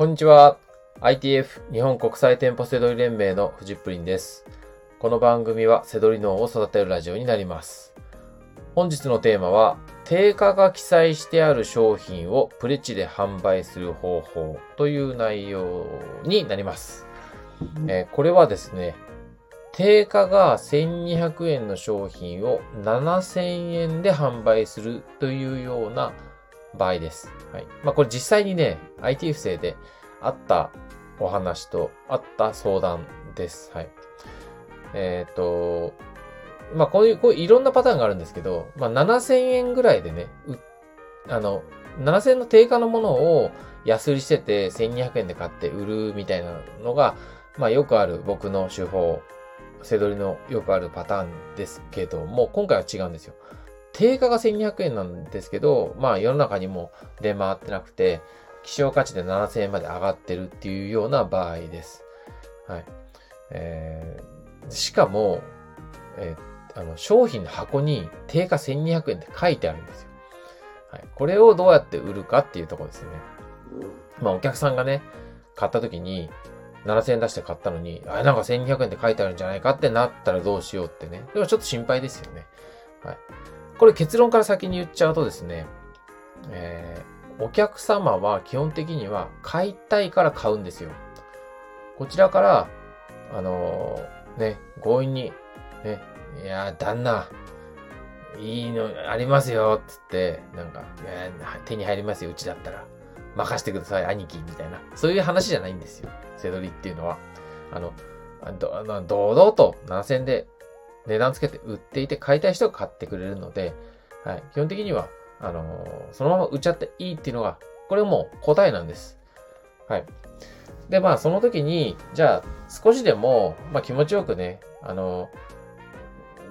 こんにちは。ITF 日本国際店舗セドリ連盟のフジップリンです。この番組はセドリ脳を育てるラジオになります。本日のテーマは、定価が記載してある商品をプレチで販売する方法という内容になります。えーこれはですね、定価が1200円の商品を7000円で販売するというような場合です。はい。まあこれ実際にね、IT 不正であったお話とあった相談です。はい。えっ、と、まあこういう、こういろんなパターンがあるんですけど、まあ7000円ぐらいでね、うあの、7000円の定価のものを安売りしてて1200円で買って売るみたいなのが、まあよくある僕の手法、背取りのよくあるパターンですけども、今回は違うんですよ。定価が1200円なんですけど、まあ世の中にも出回ってなくて、希少価値で7000円まで上がってるっていうような場合です。はい。えー、しかも、えーあの、商品の箱に定価1200円って書いてあるんですよ。はい。これをどうやって売るかっていうところですよね。まあお客さんがね、買った時に、7000円出して買ったのに、あれなんか1200円って書いてあるんじゃないかってなったらどうしようってね。でもちょっと心配ですよね。はい。これ結論から先に言っちゃうとですね、えー、お客様は基本的には買いたいから買うんですよ。こちらから、あのーね、強引に、ね、いや、旦那、いいのありますよ、つって、なんか、手に入りますよ、うちだったら。任してください、兄貴、みたいな。そういう話じゃないんですよ。背取りっていうのは。あの、ど堂々と7000円で値段つけて売っていて買いたい人が買ってくれるので、はい、基本的には、あのーそのまま売っちゃっていいっていうのが、これもう答えなんです。はい。で、まあ、その時に、じゃあ、少しでも、まあ、気持ちよくね、あの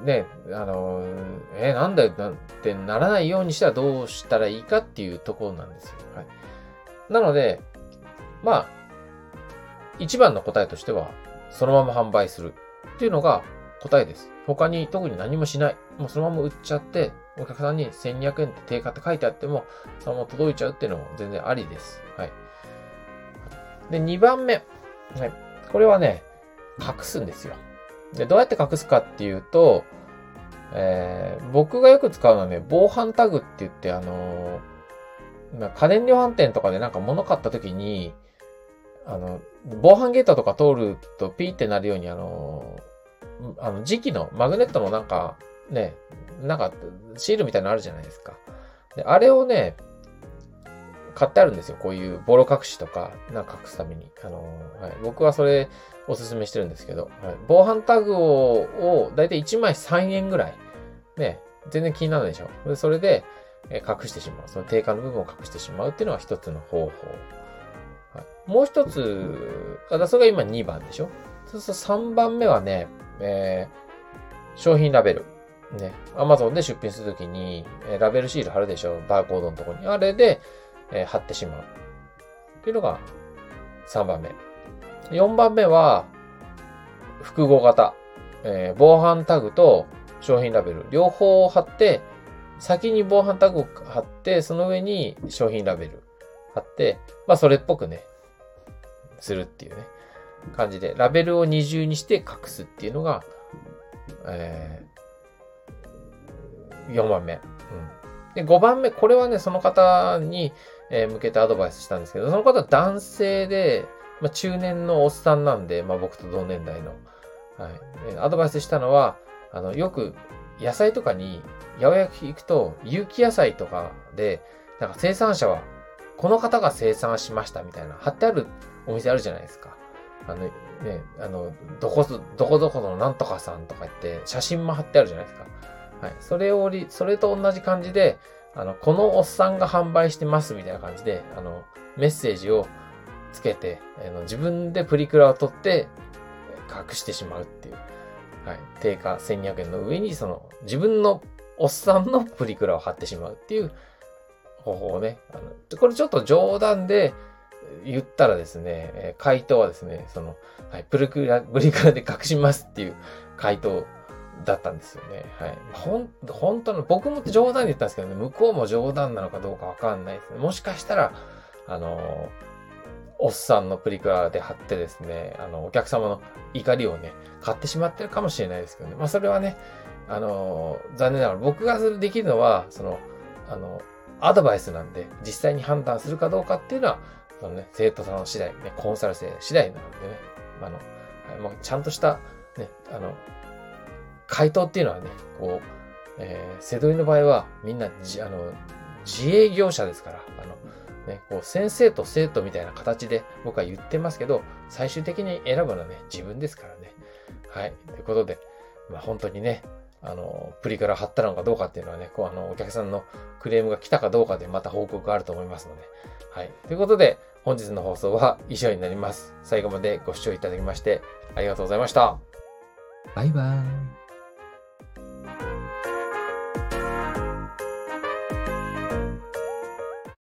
ーね、あのーえなんだよ、なんてならないようにしたらどうしたらいいかっていうところなんですよ。はい。なので、まあ、一番の答えとしては、そのまま販売するっていうのが答えです。他に特に何もしない。もうそのまま売っちゃって、お客さんに1200円って定価って書いてあっても、そのまま届いちゃうっていうのも全然ありです。はい。で、2番目。はい。これはね、隠すんですよ。で、どうやって隠すかっていうと、えー僕がよく使うのはね、防犯タグって言って、あのー家電量販店とかでなんか物買った時に、あの、防犯ゲートとか通るとピーってなるように、あのーあの、磁気のマグネットのなんか、ね、なんか、シールみたいなのあるじゃないですか。で、あれをね、買ってあるんですよ。こういうボロ隠しとか、なんか隠すために。あのーはい。僕はそれおすすめしてるんですけど、はい、防犯タグを、をだいたい1枚3円ぐらい。ね、全然気にならないでしょ。でそれで、えー隠してしまう。その定価の部分を隠してしまうっていうのが一つの方法。はい、もう一つ、あ、だそれが今2番でしょそうすると3番目はね、えー商品ラベル。ね。Amazon で出品するときに、えーラベルシール貼るでしょバーコードのとこに。あれで、えー貼ってしまう。っていうのが3番目。4番目は、複合型。えー防犯タグと商品ラベル。両方を貼って、先に防犯タグを貼って、その上に商品ラベル貼って、まあそれっぽくね、するっていうね、感じで、ラベルを二重にして隠すっていうのが、えー、4番目。うん。で、5番目、これはね、その方に、え向けてアドバイスしたんですけど、その方は男性で、まあ、中年のおっさんなんで、まあ僕と同年代の。はい。アドバイスしたのは、あの、よく野菜とかに、八百屋行くと、有機野菜とかで、なんか生産者は、この方が生産しましたみたいな、貼ってあるお店あるじゃないですか。あの、ね、あの、どこそ、どこどこのなんとかさんとか言って、写真も貼ってあるじゃないですか。はい。それをり、それと同じ感じで、あの、このおっさんが販売してますみたいな感じで、あの、メッセージをつけて、あの自分でプリクラを取って、隠してしまうっていう。はい。定価1200円の上に、その、自分のおっさんのプリクラを貼ってしまうっていう方法をね。あのこれちょっと冗談で言ったらですね、回答はですね、その、はい、プリクラ、プリクラで隠しますっていう回答だったんですよね。はい。ほん、本当の、僕も冗談で言ったんですけどね、向こうも冗談なのかどうかわかんないですね。もしかしたら、あのおっさんのプリクラで貼ってですね、あの、お客様の怒りをね、買ってしまってるかもしれないですけどね。まあ、それはね、あの、残念ながら僕ができるのは、その、あの、アドバイスなんで、実際に判断するかどうかっていうのは、そのね、生徒さん次第、ね、コンサル生次第なのでね、あの、まあ、ちゃんとした、ね、あの、回答っていうのはね、こう、えー、セドリの場合は、みんな、じ、あの、自営業者ですから、あの、ね、こう先生と生徒みたいな形で僕は言ってますけど、最終的に選ぶのはね、自分ですからね。はい。ということで、まあ本当にね、あの、プリから貼ったのかどうかっていうのはね、こうあの、お客さんのクレームが来たかどうかでまた報告があると思いますので。はい。ということで、本日の放送は以上になります。最後までご視聴いただきましてありがとうございました。バイバーイ。